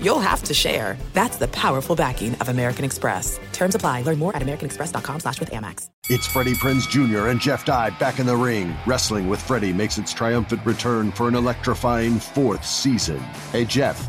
you'll have to share. That's the powerful backing of American Express. Terms apply. Learn more at americanexpress.com slash with Amex. It's Freddie Prinze Jr. and Jeff Dye back in the ring. Wrestling with Freddie makes its triumphant return for an electrifying fourth season. Hey, Jeff.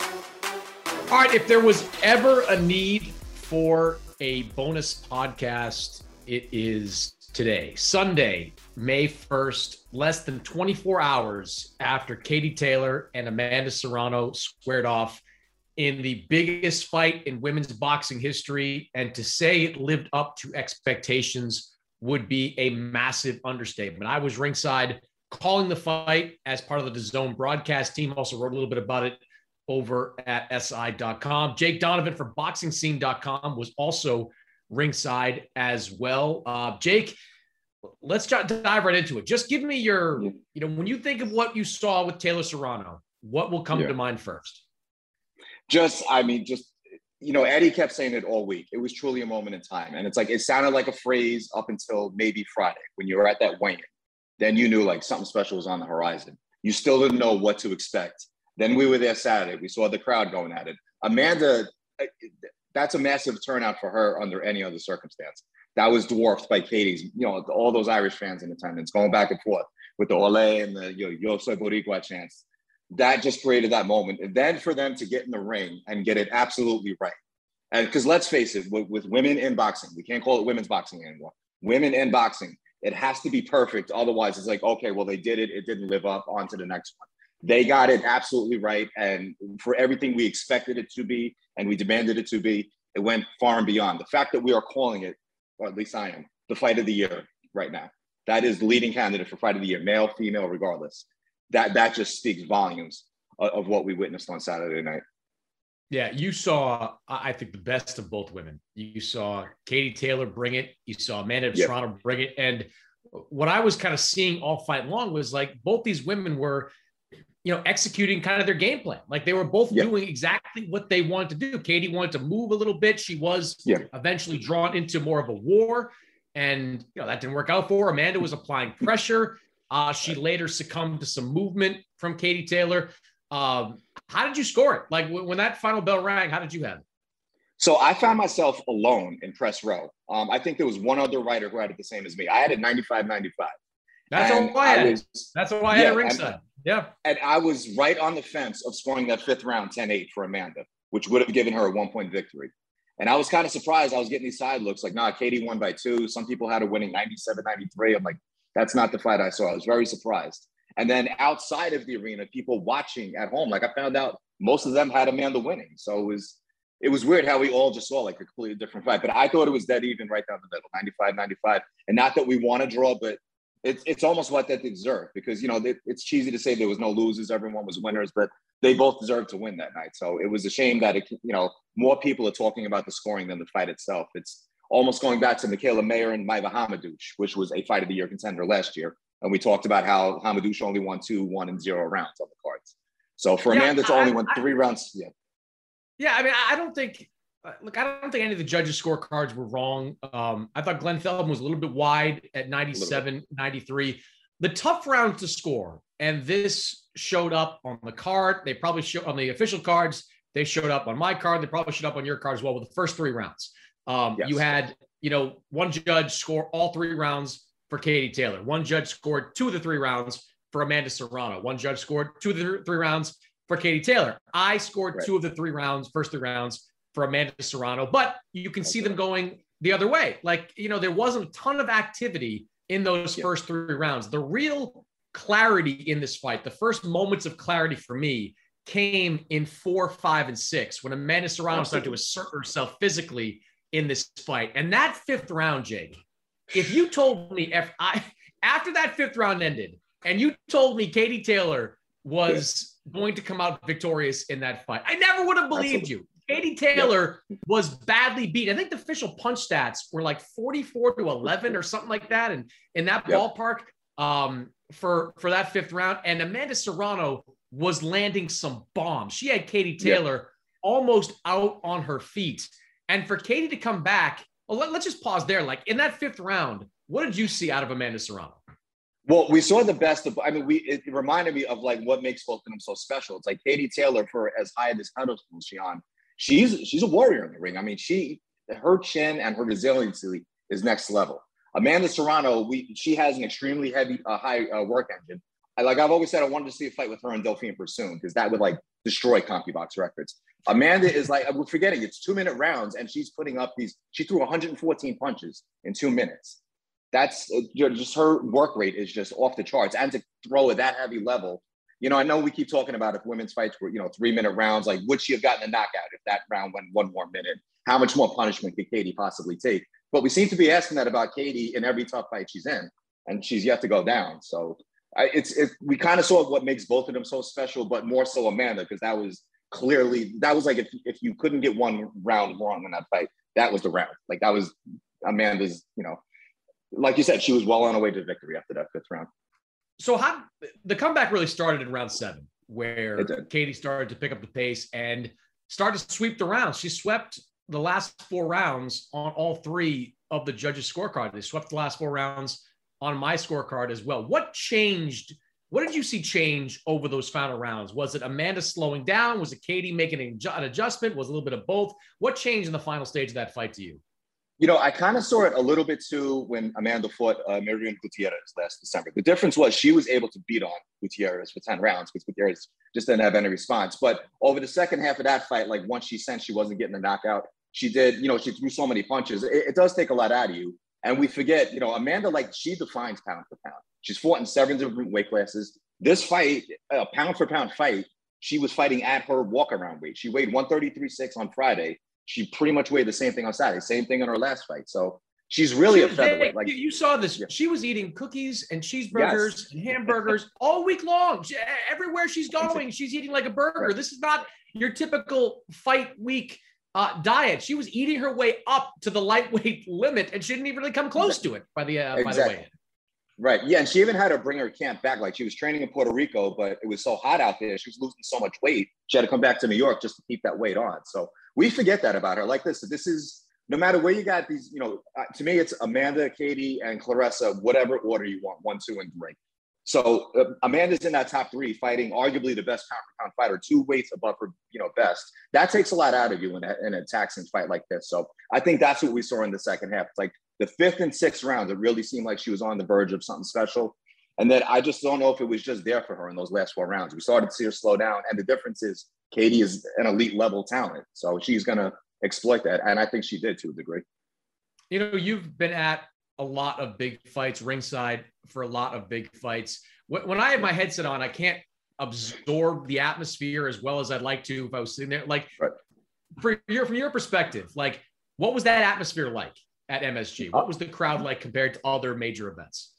All right, if there was ever a need for a bonus podcast. It is today, Sunday, May 1st, less than 24 hours after Katie Taylor and Amanda Serrano squared off in the biggest fight in women's boxing history. And to say it lived up to expectations would be a massive understatement. I was ringside calling the fight as part of the DAZN broadcast team, also wrote a little bit about it over at SI.com. Jake Donovan from BoxingScene.com was also ringside as well. Uh, Jake, let's dive right into it. Just give me your, you know, when you think of what you saw with Taylor Serrano, what will come yeah. to mind first? Just, I mean, just, you know, Eddie kept saying it all week. It was truly a moment in time. And it's like, it sounded like a phrase up until maybe Friday when you were at that weigh in. Then you knew like something special was on the horizon. You still didn't know what to expect. Then we were there Saturday. We saw the crowd going at it. Amanda, that's a massive turnout for her under any other circumstance. That was dwarfed by Katie's, you know, all those Irish fans in attendance going back and forth with the Ole and the know, Yo Soy Boricua chants. That just created that moment. And then for them to get in the ring and get it absolutely right. And because let's face it, with, with women in boxing, we can't call it women's boxing anymore. Women in boxing, it has to be perfect. Otherwise, it's like, okay, well, they did it. It didn't live up. On to the next one they got it absolutely right. And for everything we expected it to be and we demanded it to be, it went far and beyond. The fact that we are calling it, or at least I am, the fight of the year right now. That is the leading candidate for fight of the year, male, female, regardless. That that just speaks volumes of, of what we witnessed on Saturday night. Yeah, you saw, I think, the best of both women. You saw Katie Taylor bring it. You saw Amanda yep. Serrano bring it. And what I was kind of seeing all fight long was like both these women were you know, executing kind of their game plan. Like they were both yep. doing exactly what they wanted to do. Katie wanted to move a little bit. She was yep. eventually drawn into more of a war. And you know, that didn't work out for her. Amanda was applying pressure. Uh, she later succumbed to some movement from Katie Taylor. Um, how did you score it? Like when that final bell rang, how did you have it? So I found myself alone in press row. Um, I think there was one other writer who had it the same as me. I had it 95 95. That's all I had. Was, That's all I had yeah, at ringside. Yeah. And I was right on the fence of scoring that fifth round 10 8 for Amanda, which would have given her a one point victory. And I was kind of surprised. I was getting these side looks like, nah, Katie won by two. Some people had her winning 97 93. I'm like, that's not the fight I saw. I was very surprised. And then outside of the arena, people watching at home, like I found out most of them had Amanda winning. So it was it was weird how we all just saw like a completely different fight. But I thought it was dead even right down the middle, 95 95. And not that we want to draw, but it's it's almost what they deserve because you know it, it's cheesy to say there was no losers, everyone was winners, but they both deserved to win that night. So it was a shame that it, you know more people are talking about the scoring than the fight itself. It's almost going back to Mikaela Mayer and Maiva Hamadouche, which was a fight of the year contender last year, and we talked about how Hamadouche only won two, one, and zero rounds on the cards. So for yeah, Amanda to only won three rounds, yeah. Yeah, I mean, I don't think look, I don't think any of the judges' scorecards were wrong. Um, I thought Glenn Feldman was a little bit wide at 97, 93. The tough rounds to score, and this showed up on the card. They probably showed on the official cards. They showed up on my card. They probably showed up on your card as well with the first three rounds. Um, yes. You had, you know, one judge score all three rounds for Katie Taylor. One judge scored two of the three rounds for Amanda Serrano. One judge scored two of the three rounds for Katie Taylor. I scored right. two of the three rounds, first three rounds for Amanda Serrano, but you can see them going the other way. Like, you know, there wasn't a ton of activity in those yeah. first three rounds. The real clarity in this fight, the first moments of clarity for me came in four, five, and six when Amanda Serrano started to assert herself physically in this fight. And that fifth round, Jake, if you told me if I after that fifth round ended and you told me Katie Taylor was yeah. going to come out victorious in that fight, I never would have believed Absolutely. you. Katie Taylor was badly beat. I think the official punch stats were like 44 to 11 or something like that. And in that ballpark um, for, for that fifth round. And Amanda Serrano was landing some bombs. She had Katie Taylor almost out on her feet. And for Katie to come back, well, let, us just pause there. Like in that fifth round, what did you see out of Amanda Serrano? Well, we saw the best of. I mean, we it reminded me of like what makes them so special. It's like Katie Taylor for as high as pedestal she on she's she's a warrior in the ring. I mean, she her chin and her resiliency is next level. Amanda Serrano, we she has an extremely heavy, uh, high uh, work engine. I, like I've always said, I wanted to see a fight with her and Delphine Persoon because that would like destroy CompuBox records. Amanda is like we're forgetting it's two minute rounds and she's putting up these. She threw 114 punches in two minutes. That's uh, just her work rate is just off the charts, and to throw at that heavy level you know, I know we keep talking about if women's fights were, you know, three minute rounds, like would she have gotten a knockout if that round went one more minute? How much more punishment could Katie possibly take? But we seem to be asking that about Katie in every tough fight she's in, and she's yet to go down. So I, it's it, we kind of saw what makes both of them so special, but more so Amanda because that was clearly that was like if if you couldn't get one round wrong in that fight, that was the round. Like that was Amanda's, you know, like you said, she was well on her way to victory after that fifth round so how the comeback really started in round seven, where Katie started to pick up the pace and started to sweep the rounds. She swept the last four rounds on all three of the judges' scorecard. They swept the last four rounds on my scorecard as well. What changed? What did you see change over those final rounds? Was it Amanda slowing down? Was it Katie making an adjustment? Was a little bit of both? What changed in the final stage of that fight to you? You know, I kind of saw it a little bit too when Amanda fought uh, Miriam Gutierrez last December. The difference was she was able to beat on Gutierrez for 10 rounds because Gutierrez just didn't have any response. But over the second half of that fight, like once she sensed she wasn't getting the knockout, she did, you know, she threw so many punches. It, it does take a lot out of you. And we forget, you know, Amanda, like she defines pound for pound. She's fought in seven different weight classes. This fight, a pound for pound fight, she was fighting at her walk around weight. She weighed 133.6 on Friday she pretty much weighed the same thing on Saturday, same thing in her last fight. So she's really she a featherweight. Like you saw this, yeah. she was eating cookies and cheeseburgers yes. and hamburgers all week long. She, everywhere she's going, she's eating like a burger. Right. This is not your typical fight week uh, diet. She was eating her way up to the lightweight limit, and she didn't even really come close to it by the uh, exactly. by the way. Right. Yeah. And she even had to bring her camp back. Like she was training in Puerto Rico, but it was so hot out there. She was losing so much weight. She had to come back to New York just to keep that weight on. So we forget that about her. Like this, this is no matter where you got these, you know, uh, to me, it's Amanda, Katie, and Claressa whatever order you want, one, two, and three. So uh, Amanda's in that top three, fighting arguably the best pound for pound fighter, two weights above her, you know, best. That takes a lot out of you in a, in a taxing fight like this. So I think that's what we saw in the second half. Like the fifth and sixth rounds, it really seemed like she was on the verge of something special. And then I just don't know if it was just there for her in those last four rounds. We started to see her slow down. And the difference is Katie is an elite level talent. So she's going to exploit that. And I think she did to a degree. You know, you've been at a lot of big fights ringside for a lot of big fights. When I have my headset on, I can't absorb the atmosphere as well as I'd like to if I was sitting there. Like, right. for your, from your perspective, like, what was that atmosphere like? at MSG? What was the crowd like compared to other major events?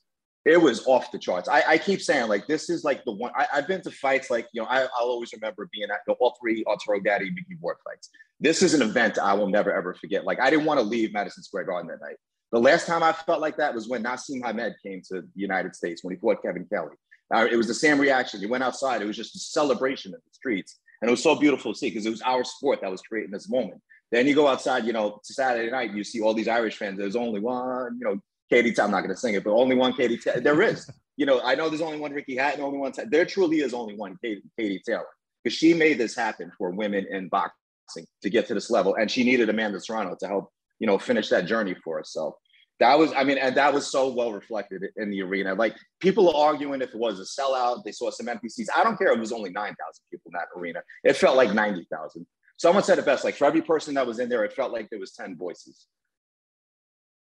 It was off the charts. I, I, keep saying like this is like the one I, have been to fights like you know I, will always remember being at the all three Arturo Gatti Micky Ward fights. This is an event I will never ever forget. Like I didn't want to leave Madison Square Garden that night. The last time I felt like that was when Naseem Hamed came to the United States when he fought Kevin Kelly. Uh, it was the same reaction. He went outside. It was just a celebration in the streets, and it was so beautiful to see because it was our sport that was creating this moment. Then you go outside, you know, Saturday night, you see all these Irish fans. There's only one, you know, Katie. I'm not going to sing it, but only one Katie. There is. You know, I know there's only one Ricky Hatton, only one. There truly is only one Katie, Katie Taylor because she made this happen for women in boxing to get to this level, and she needed Amanda Serrano to help, you know, finish that journey for us. So that was, I mean, and that was so well reflected in the arena. Like people are arguing if it was a sellout, they saw some empty seats. I don't care if it was only 9,000 people in that arena. It felt like 90,000. Someone said it best, like for every person that was in there, it felt like there was 10 voices.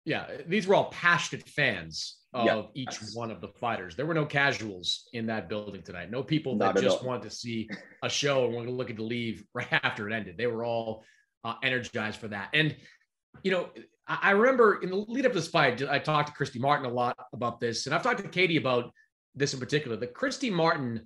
Yeah, these were all passionate fans of yeah, each one of the fighters. There were no casuals in that building tonight. No people that just wanted to see a show and were looking to leave right after it ended. They were all uh, energized for that. And you know, I remember in the lead up to this fight, I talked to Christy Martin a lot about this, and I've talked to Katie about this in particular. The Christy Martin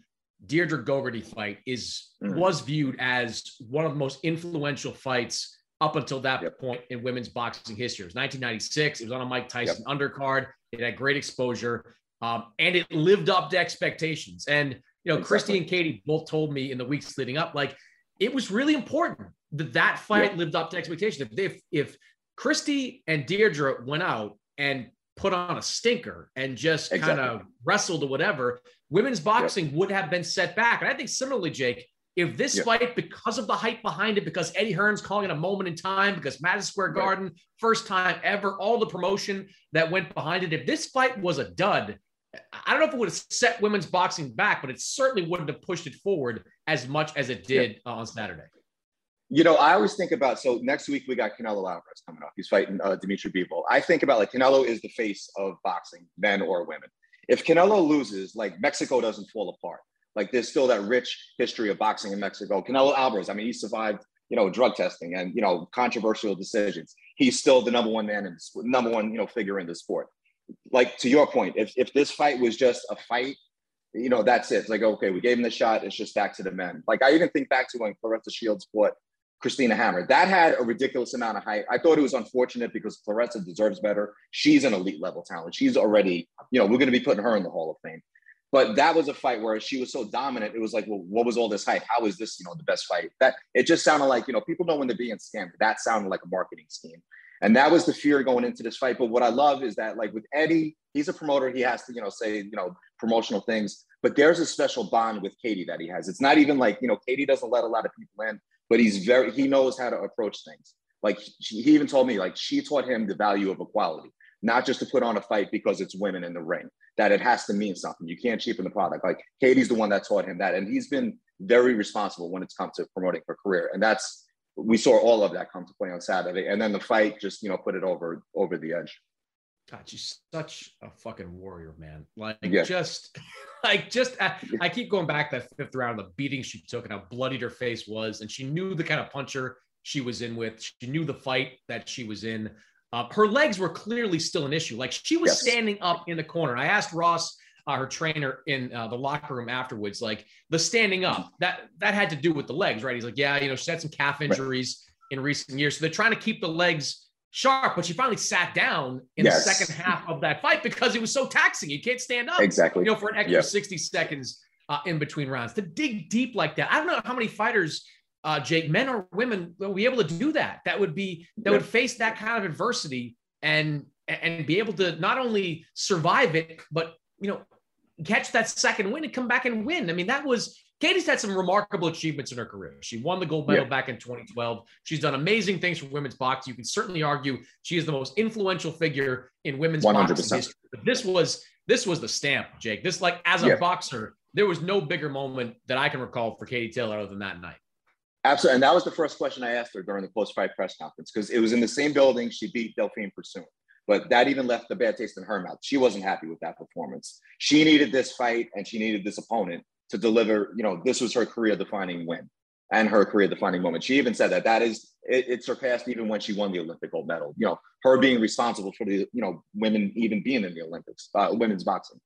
Deirdre Gogarty fight is mm-hmm. was viewed as one of the most influential fights up until that yep. point in women's boxing history. It was 1996. It was on a Mike Tyson yep. undercard. It had great exposure, um, and it lived up to expectations. And you know, exactly. Christy and Katie both told me in the weeks leading up, like it was really important that that fight yep. lived up to expectations. If if, if Christy and Deirdre went out and put on a stinker and just exactly. kind of wrestled or whatever, women's boxing would have been set back. And I think similarly, Jake, if this yep. fight, because of the hype behind it, because Eddie Hearn's calling it a moment in time, because Madison Square Garden, right. first time ever, all the promotion that went behind it, if this fight was a dud, I don't know if it would have set women's boxing back, but it certainly wouldn't have pushed it forward as much as it did yep. on Saturday. You know, I always think about so next week we got Canelo Alvarez coming up. He's fighting uh, Dimitri Bivol. I think about like Canelo is the face of boxing, men or women. If Canelo loses, like Mexico doesn't fall apart. Like there's still that rich history of boxing in Mexico. Canelo Alvarez, I mean, he survived, you know, drug testing and you know controversial decisions. He's still the number one man in number one, you know, figure in the sport. Like to your point, if if this fight was just a fight, you know, that's it. It's like okay, we gave him the shot. It's just back to the men. Like I even think back to when Claressa Shields fought Christina Hammer. That had a ridiculous amount of hype. I thought it was unfortunate because Claressa deserves better. She's an elite level talent. She's already, you know, we're going to be putting her in the Hall of Fame. But that was a fight where she was so dominant. It was like, well, what was all this hype? How is this, you know, the best fight? That it just sounded like, you know, people know when they're being scammed. That sounded like a marketing scheme. And that was the fear going into this fight. But what I love is that, like with Eddie, he's a promoter. He has to, you know, say, you know, promotional things. But there's a special bond with Katie that he has. It's not even like, you know, Katie doesn't let a lot of people in, but he's very, he knows how to approach things. Like he even told me, like she taught him the value of equality not just to put on a fight because it's women in the ring, that it has to mean something. You can't cheapen the product. Like Katie's the one that taught him that. And he's been very responsible when it's come to promoting her career. And that's, we saw all of that come to play on Saturday. And then the fight just, you know, put it over, over the edge. God, she's such a fucking warrior, man. Like yeah. just, like just, I, I, keep going back that fifth round, of the beating she took and how bloodied her face was, and she knew the kind of puncher she was in with. She knew the fight that she was in. Uh, her legs were clearly still an issue. Like she was yes. standing up in the corner. I asked Ross, uh, her trainer, in uh, the locker room afterwards, like the standing up that that had to do with the legs, right? He's like, yeah, you know, she had some calf injuries right. in recent years, so they're trying to keep the legs sharp. But she finally sat down in yes. the second half of that fight because it was so taxing. You can't stand up exactly, you know, for an extra yep. sixty seconds uh, in between rounds to dig deep like that. I don't know how many fighters uh, Jake, men or women will be able to do that. That would be that would face that kind of adversity and and be able to not only survive it, but you know, catch that second win and come back and win. I mean, that was Katie's had some remarkable achievements in her career. She won the gold medal yeah. back in 2012. She's done amazing things for women's boxing. You can certainly argue she is the most influential figure in women's 100%. boxing history. But this was this was the stamp, Jake. This like as a yeah. boxer, there was no bigger moment that I can recall for Katie Taylor other than that night. Absolutely. And that was the first question I asked her during the post fight press conference because it was in the same building she beat Delphine Persoon. But that even left a bad taste in her mouth. She wasn't happy with that performance. She needed this fight and she needed this opponent to deliver, you know, this was her career defining win. and her career defining moment. She even said that that is it, it, surpassed even when she won the Olympic gold medal. You know, her being responsible for the you know women even being in the Olympics, uh, women's boxing.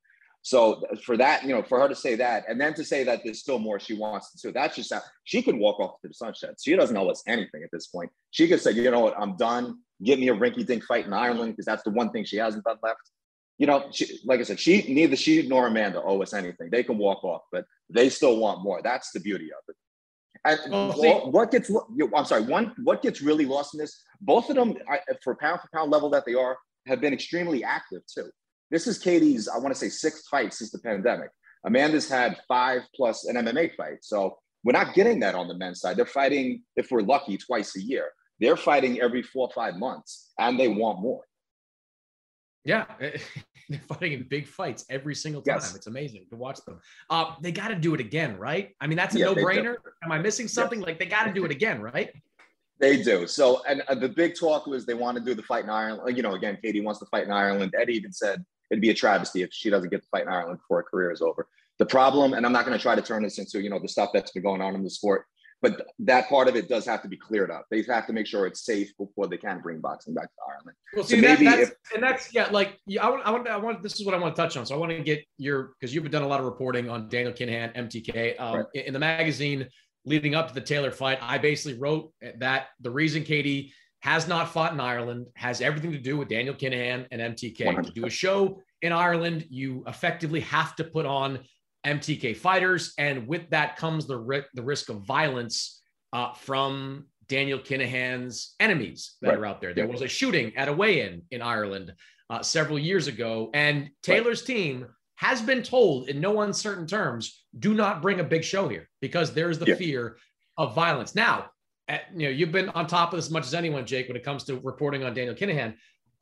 So for that, you know, for her to say that, and then to say that there's still more she wants to do, that's just she could walk off to the sunset. She doesn't owe us anything at this point. She could say, you know what, I'm done. Give me a rinky-dink fight in Ireland because that's the one thing she hasn't done left. You know, she, like I said, she neither she nor Amanda owe us anything. They can walk off, but they still want more. That's the beauty of it. And well, what gets I'm sorry, one what gets really lost in this, both of them for pound for pound level that they are have been extremely active too. This is Katie's, I want to say sixth fight since the pandemic. Amanda's had five plus an MMA fight. So we're not getting that on the men's side. They're fighting, if we're lucky, twice a year. They're fighting every four or five months and they want more. Yeah. They're fighting in big fights every single time. Yes. It's amazing to watch them. Uh, they got to do it again, right? I mean, that's a yeah, no brainer. Am I missing something? Yes. Like they got to do it again, right? They do. So, and uh, the big talk was they want to do the fight in Ireland. You know, again, Katie wants to fight in Ireland. Eddie even said it'd be a travesty if she doesn't get to fight in Ireland before her career is over. The problem, and I'm not going to try to turn this into, you know, the stuff that's been going on in the sport, but that part of it does have to be cleared up. They have to make sure it's safe before they can bring boxing back to Ireland. Well, see, so that, if, and that's yeah, like yeah, I want, I want, I want. This is what I want to touch on. So I want to get your because you've done a lot of reporting on Daniel Kinahan, MTK, um, right. in the magazine leading up to the Taylor fight. I basically wrote that the reason Katie has not fought in Ireland has everything to do with Daniel Kinahan and MTK. 100%. To do a show in Ireland, you effectively have to put on MTK fighters, and with that comes the ri- the risk of violence uh, from Daniel Kinahan's enemies that right. are out there. There was a shooting at a weigh-in in Ireland uh, several years ago, and Taylor's right. team has been told in no uncertain terms, do not bring a big show here because there's the yeah. fear of violence. Now, at, you know, you've been on top of this as much as anyone, Jake, when it comes to reporting on Daniel Kinahan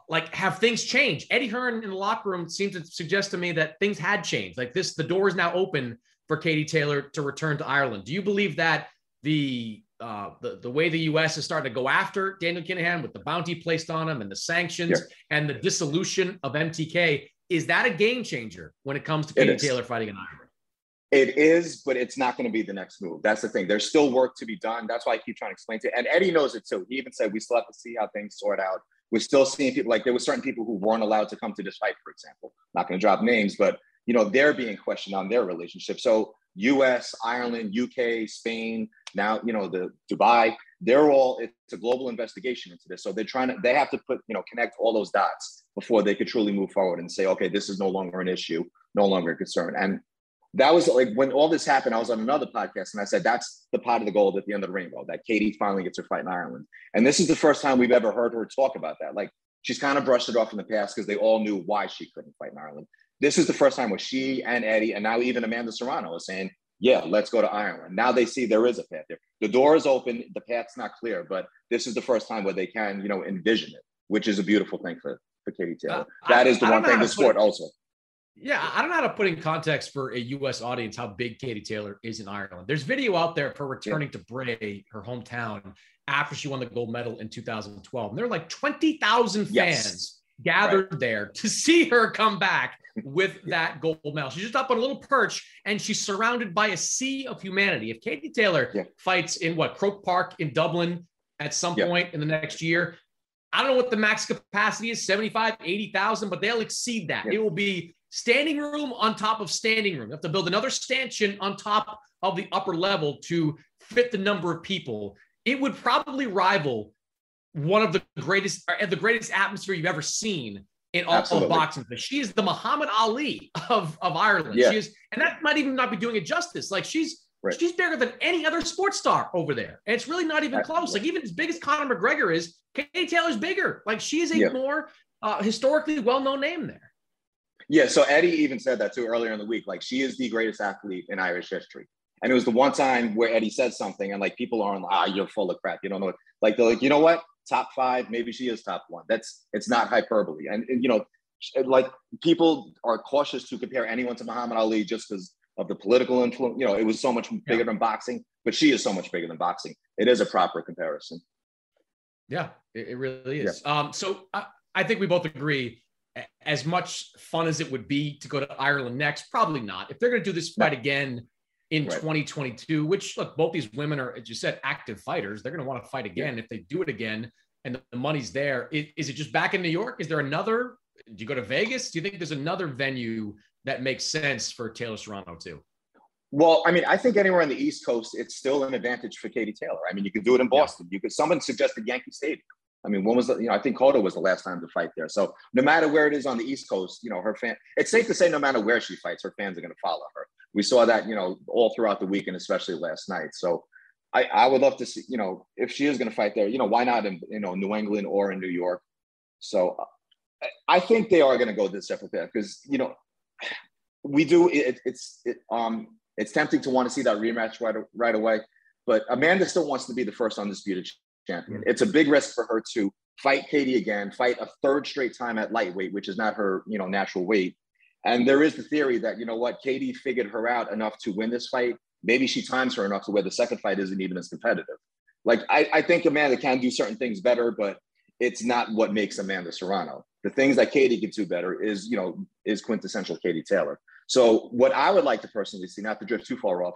like have things changed? Eddie Hearn in the locker room seemed to suggest to me that things had changed. Like this, the door is now open for Katie Taylor to return to Ireland. Do you believe that the uh, the, the way the U.S. is starting to go after Daniel Kinahan with the bounty placed on him and the sanctions and the dissolution of MTK is that a game changer when it comes to Katie Taylor fighting in Ireland? It is, but it's not going to be the next move. That's the thing. There's still work to be done. That's why I keep trying to explain to you. And Eddie knows it too. He even said we still have to see how things sort out we're still seeing people like there were certain people who weren't allowed to come to this fight, for example. Not going to drop names, but you know they're being questioned on their relationship. So U.S., Ireland, UK, Spain, now you know the Dubai. They're all it's a global investigation into this. So they're trying to they have to put you know connect all those dots before they could truly move forward and say, okay, this is no longer an issue, no longer a concern. And that was like when all this happened, I was on another podcast and I said, that's the pot of the gold at the end of the rainbow, that Katie finally gets her fight in Ireland. And this is the first time we've ever heard her talk about that. Like she's kind of brushed it off in the past because they all knew why she couldn't fight in Ireland. This is the first time where she and Eddie, and now even Amanda Serrano is saying, yeah, let's go to Ireland. Now they see there is a path there. The door is open, the path's not clear, but this is the first time where they can, you know, envision it, which is a beautiful thing for, for Katie Taylor. Uh, that I, is the one thing the sport also. Yeah, I don't know how to put in context for a U.S. audience how big Katie Taylor is in Ireland. There's video out there for returning to Bray, her hometown, after she won the gold medal in 2012. And there are like 20,000 fans yes. gathered right. there to see her come back with that gold medal. She's just up on a little perch and she's surrounded by a sea of humanity. If Katie Taylor yeah. fights in what, Croke Park in Dublin at some yeah. point in the next year, I don't know what the max capacity is 75, 80,000, but they'll exceed that. It will be standing room on top of standing room. You have to build another stanchion on top of the upper level to fit the number of people. It would probably rival one of the greatest, the greatest atmosphere you've ever seen in all Absolutely. of boxing. She is the Muhammad Ali of, of Ireland. Yeah. She is, and that might even not be doing it justice. Like she's right. she's bigger than any other sports star over there. And it's really not even Absolutely. close. Like even as big as Conor McGregor is, Katie Taylor's bigger. Like she is a yeah. more uh, historically well-known name there. Yeah, so Eddie even said that too earlier in the week. Like she is the greatest athlete in Irish history. And it was the one time where Eddie said something and like people aren't like, ah, you're full of crap. You don't know. Like they're like, you know what? Top five, maybe she is top one. That's it's not hyperbole. And, and you know, like people are cautious to compare anyone to Muhammad Ali just because of the political influence. You know, it was so much bigger yeah. than boxing, but she is so much bigger than boxing. It is a proper comparison. Yeah, it, it really is. Yeah. Um, so I, I think we both agree as much fun as it would be to go to Ireland next, probably not. If they're going to do this fight again in right. 2022, which look, both these women are, as you said, active fighters. They're going to want to fight again yeah. if they do it again and the money's there. Is, is, it just back in New York? Is there another? Do you go to Vegas? Do you think there's another venue that makes sense for Taylor Serrano too? Well, I mean, I think anywhere on the East Coast, it's still an advantage for Katie Taylor. I mean, you could do it in Boston. Yeah. You could. Someone suggested Yankee Stadium. I mean, when was the, you know, I think Cotto was the last time to fight there. So no matter where it is on the East Coast, you know, her fan, it's safe to say no matter where she fights, her fans are going to follow her. We saw that, you know, all throughout the week and especially last night. So I, I would love to see, you know, if she is going to fight there, you know, why not in, you know, New England or in New York? So I think they are going to go this separate path because, you know, we do, it, it's, it, um, it's tempting to want to see that rematch right, right away, but Amanda still wants to be the first undisputed champion. It's a big risk for her to fight Katie again, fight a third straight time at lightweight, which is not her, you know, natural weight. And there is the theory that, you know what, Katie figured her out enough to win this fight. Maybe she times her enough to where the second fight isn't even as competitive. Like, I, I think Amanda can do certain things better, but it's not what makes Amanda Serrano. The things that Katie can do better is, you know, is quintessential Katie Taylor. So what I would like to personally see, not to drift too far off,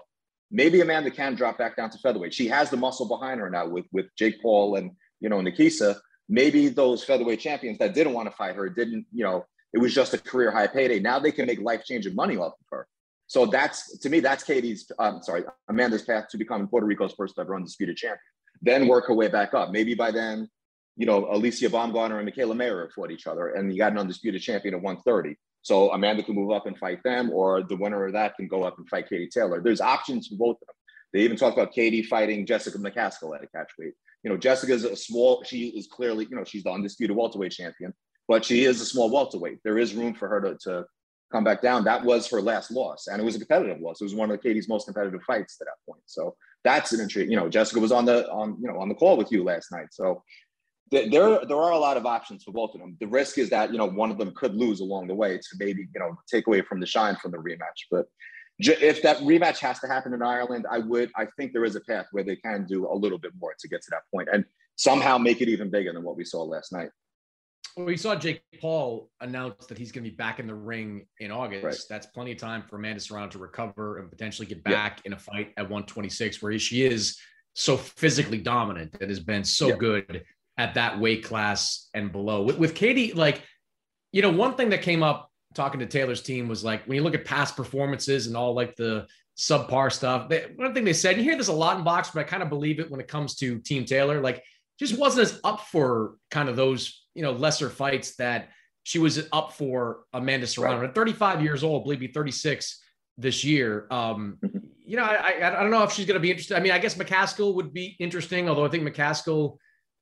maybe Amanda can drop back down to featherweight. She has the muscle behind her now with with Jake Paul and you know Nakisa. Maybe those featherweight champions that didn't want to fight her didn't, you know, it was just a career high payday. Now they can make life changing money off of her. So that's to me, that's Katie's. I'm sorry, Amanda's path to becoming Puerto Rico's first ever undisputed champion. Then work her way back up. Maybe by then, you know, Alycia Baumgardner and Mikaela Mayer fought each other, and you got an undisputed champion at 130. So Amanda can move up and fight them, or the winner of that can go up and fight Katie Taylor. There's options for both of them. They even talk about Katie fighting Jessica McCaskill at a catchweight. You know, Jessica's a small, she is clearly, you know, she's the undisputed welterweight champion, but she is a small welterweight. There is room for her to, to come back down. That was her last loss, and it was a competitive loss. It was one of Katie's most competitive fights to that point. So that's an intrigue. You know, Jessica was on the on you know on the call with you last night. So there there are a lot of options for both of them. The risk is that you know one of them could lose along the way to maybe you know take away from the shine from the rematch. But if that rematch has to happen in Ireland, I would I think there is a path where they can do a little bit more to get to that point and somehow make it even bigger than what we saw last night. Well, we saw Jake Paul announce that he's going to be back in the ring in August. Right. That's plenty of time for Amanda Serrano to recover and potentially get back in a fight at 126, where she is so physically dominant and has been so good at that weight class and below. With, with Katie, like, you know, one thing that came up talking to Taylor's team was like when you look at past performances and all like the subpar stuff. They, one thing they said, you hear this a lot in box, but I kind of believe it when it comes to Team Taylor. Like, just wasn't as up for kind of those you know lesser fights that she was up for Amanda Serrano right. at 35 years old, believe me, 36 this year. Um, you know, I, I don't know if she's going to be interested. I mean, I guess McCaskill would be interesting, although I think McCaskill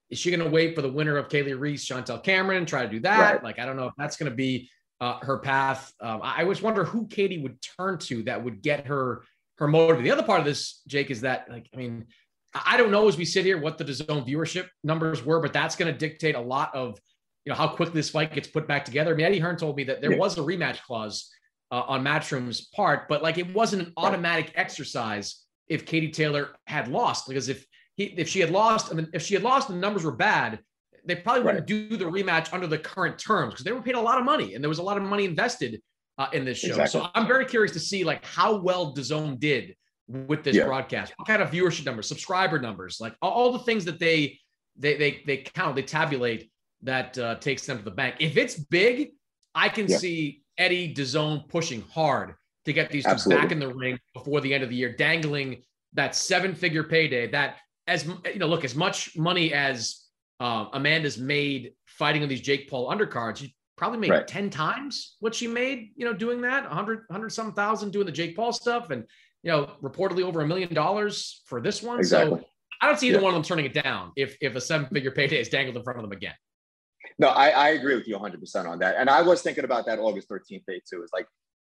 is she going to wait for the winner of Kali Reis, Chantel Cameron, try to do that? Right. Like, I don't know if that's going to be uh, her path. Um, I always wonder who Katie would turn to that would get her her motive. The other part of this, Jake, is that like, I mean, I don't know as we sit here what the DAZN viewership numbers were, but that's going to dictate a lot of you know how quickly this fight gets put back together. I mean, Eddie Hearn told me that there yeah. was a rematch clause uh, on Matchroom's part, but like it wasn't an automatic exercise if Katie Taylor had lost because if he if she had lost and if she had lost and the numbers were bad, they probably wouldn't do the rematch under the current terms because they were paid a lot of money and there was a lot of money invested uh, in this show. Exactly. So I'm very curious to see like how well DAZN did with this yeah. broadcast. What kind of viewership numbers, subscriber numbers, like all, all the things that they they they they count, they tabulate that uh, takes them to the bank. If it's big, I can yeah. see Eddie DAZN pushing hard to get these two back in the ring before the end of the year, dangling that seven-figure payday. That as you know, look as much money as uh, Amanda's made fighting on these Jake Paul undercards. She probably made right. ten times what she made, you know, doing that 100, 100 some thousand doing the Jake Paul stuff, and you know, reportedly over a million dollars for this one. Exactly. So I don't see either yeah. one of them turning it down if if a seven figure payday is dangled in front of them again. No, I, I agree with you 100% on that. And I was thinking about that August 13th date too. It's like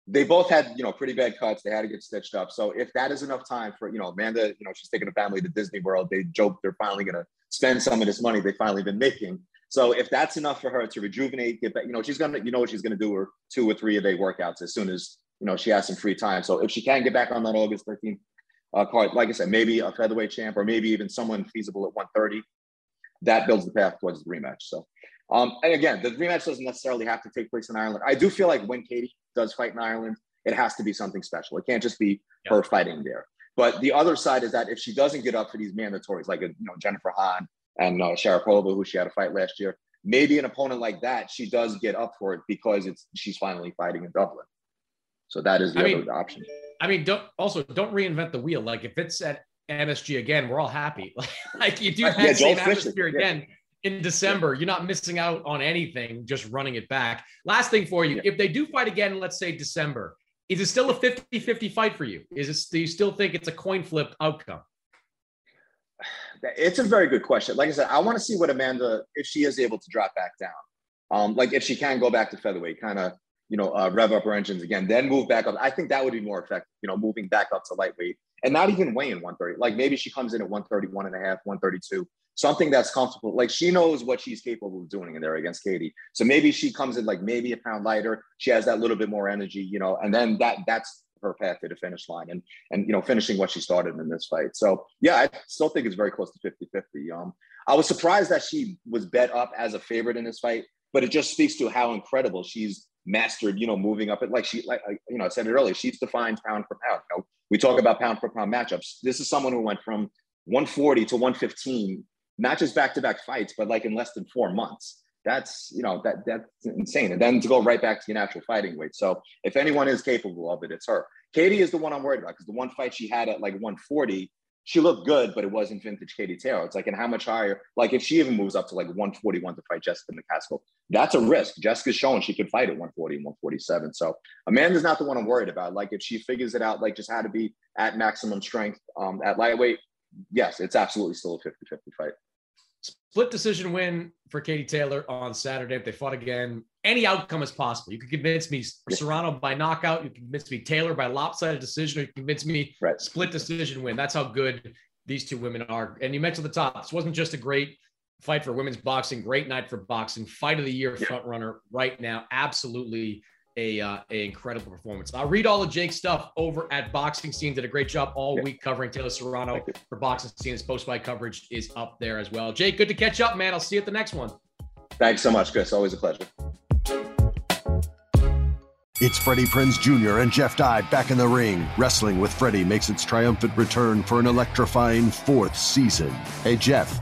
they both had, you know, pretty bad cuts. They had to get stitched up. So if that is enough time for, you know, Amanda, you know, she's taking a family to Disney World. They joke they're finally going to spend some of this money they've finally been making. So if that's enough for her to rejuvenate, get back, you know, she's to, you know, what she's to do her two or three a day workouts as soon as, you know, she has some free time. So if she can get back on that August 13th uh, card, like I said, maybe a featherweight champ or maybe even someone feasible at 130, that builds the path towards the rematch. So um, and again, the rematch doesn't necessarily have to take place in Ireland. I do feel like when Katie does fight in Ireland, it has to be something special. It can't just be yeah. her fighting there. But the other side is that if she doesn't get up for these mandatories, like a, you know Jennifer Han and uh, Sharipova, who she had a fight last year, maybe an opponent like that, she does get up for it because it's she's finally fighting in Dublin. So that is the I other mean, option. I mean, don't also don't reinvent the wheel. Like if it's at MSG again, we're all happy. like you do have yeah, same atmosphere yeah. again in December. You're not missing out on anything, just running it back. Last thing for you, if they do fight again, let's say December, is it still a 50-50 fight for you? Is it do you still think it's a coin flip outcome? It's a very good question. Like I said, I want to see what Amanda, if she is able to drop back down. Um, like if she can go back to featherweight, kind of, you know, uh, rev up her engines again, then move back up. I think that would be more effective, you know, moving back up to lightweight and not even weighing 130. Like maybe she comes in at 131 and a half, 132, something that's comfortable. Like she knows what she's capable of doing in there against Katie. So maybe she comes in like maybe a pound lighter. She has that little bit more energy, you know, and then that that's her path to the finish line and and you know finishing what she started in this fight. So yeah, I still think it's very close to 50-50. Um I was surprised that she was bet up as a favorite in this fight, but it just speaks to how incredible she's mastered, you know, moving up it like she like you know, I said it earlier, she's defined pound for pound. You know, we talk about pound for pound matchups. This is someone who went from 140 to 115 not just back to back fights, but like in less than four months. That's you know that that's insane. And then to go right back to your natural fighting weight. So if anyone is capable of it, it's her. Katie is the one I'm worried about because the one fight she had at like 140, she looked good, but it wasn't vintage Katie Taylor. It's like, and how much higher? Like if she even moves up to like 141 to fight Jessica McCaskill, that's a risk. Jessica's showing she could fight at 140 and 147. So Amanda's not the one I'm worried about. Like if she figures it out, like just how to be at maximum strength um, at lightweight, yes, it's absolutely still a 50 50 fight. Split decision win for Katie Taylor on Saturday. If they fought again, any outcome is possible. You can convince me Serrano by knockout. You can convince me Taylor by lopsided decision. Or you can convince me right. split decision win. That's how good these two women are. And you mentioned the top. This wasn't just a great fight for women's boxing. Great night for boxing. Fight of the year front runner right now. Absolutely a, uh, a incredible performance. I'll read all of Jake's stuff over at Boxing Scene. Did a great job all yeah. week covering Taylor Serrano for Boxing Scene. His post fight coverage is up there as well. Jake, good to catch up, man. I'll see you at the next one. Thanks so much, Chris. Always a pleasure. It's Freddie Prinze Jr. and Jeff Dye back in the ring. Wrestling with Freddie makes its triumphant return for an electrifying fourth season. Hey, Jeff.